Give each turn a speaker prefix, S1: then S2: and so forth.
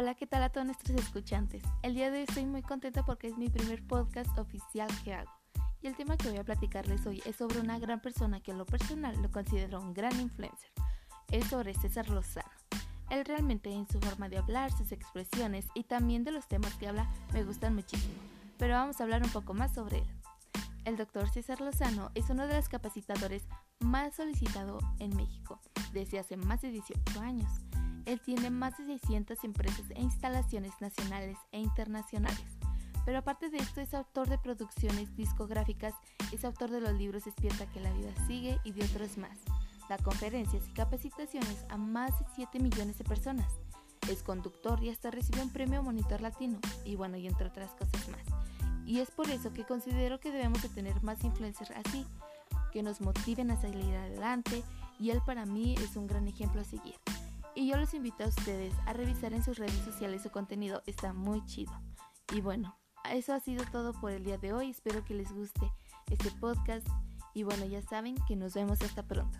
S1: Hola, ¿qué tal a todos nuestros escuchantes? El día de hoy estoy muy contenta porque es mi primer podcast oficial que hago. Y el tema que voy a platicarles hoy es sobre una gran persona que en lo personal lo considero un gran influencer. Es sobre César Lozano. Él realmente en su forma de hablar, sus expresiones y también de los temas que habla me gustan muchísimo. Pero vamos a hablar un poco más sobre él. El doctor César Lozano es uno de los capacitadores más solicitado en México desde hace más de 18 años. Él tiene más de 600 empresas e instalaciones nacionales e internacionales. Pero aparte de esto es autor de producciones discográficas, es autor de los libros Despierta que la vida sigue y de otros más. Da conferencias y capacitaciones a más de 7 millones de personas. Es conductor y hasta recibió un premio Monitor Latino y bueno, y entre otras cosas más. Y es por eso que considero que debemos de tener más influencers así, que nos motiven a salir adelante y él para mí es un gran ejemplo a seguir. Y yo los invito a ustedes a revisar en sus redes sociales su contenido, está muy chido. Y bueno, eso ha sido todo por el día de hoy, espero que les guste este podcast y bueno, ya saben que nos vemos hasta pronto.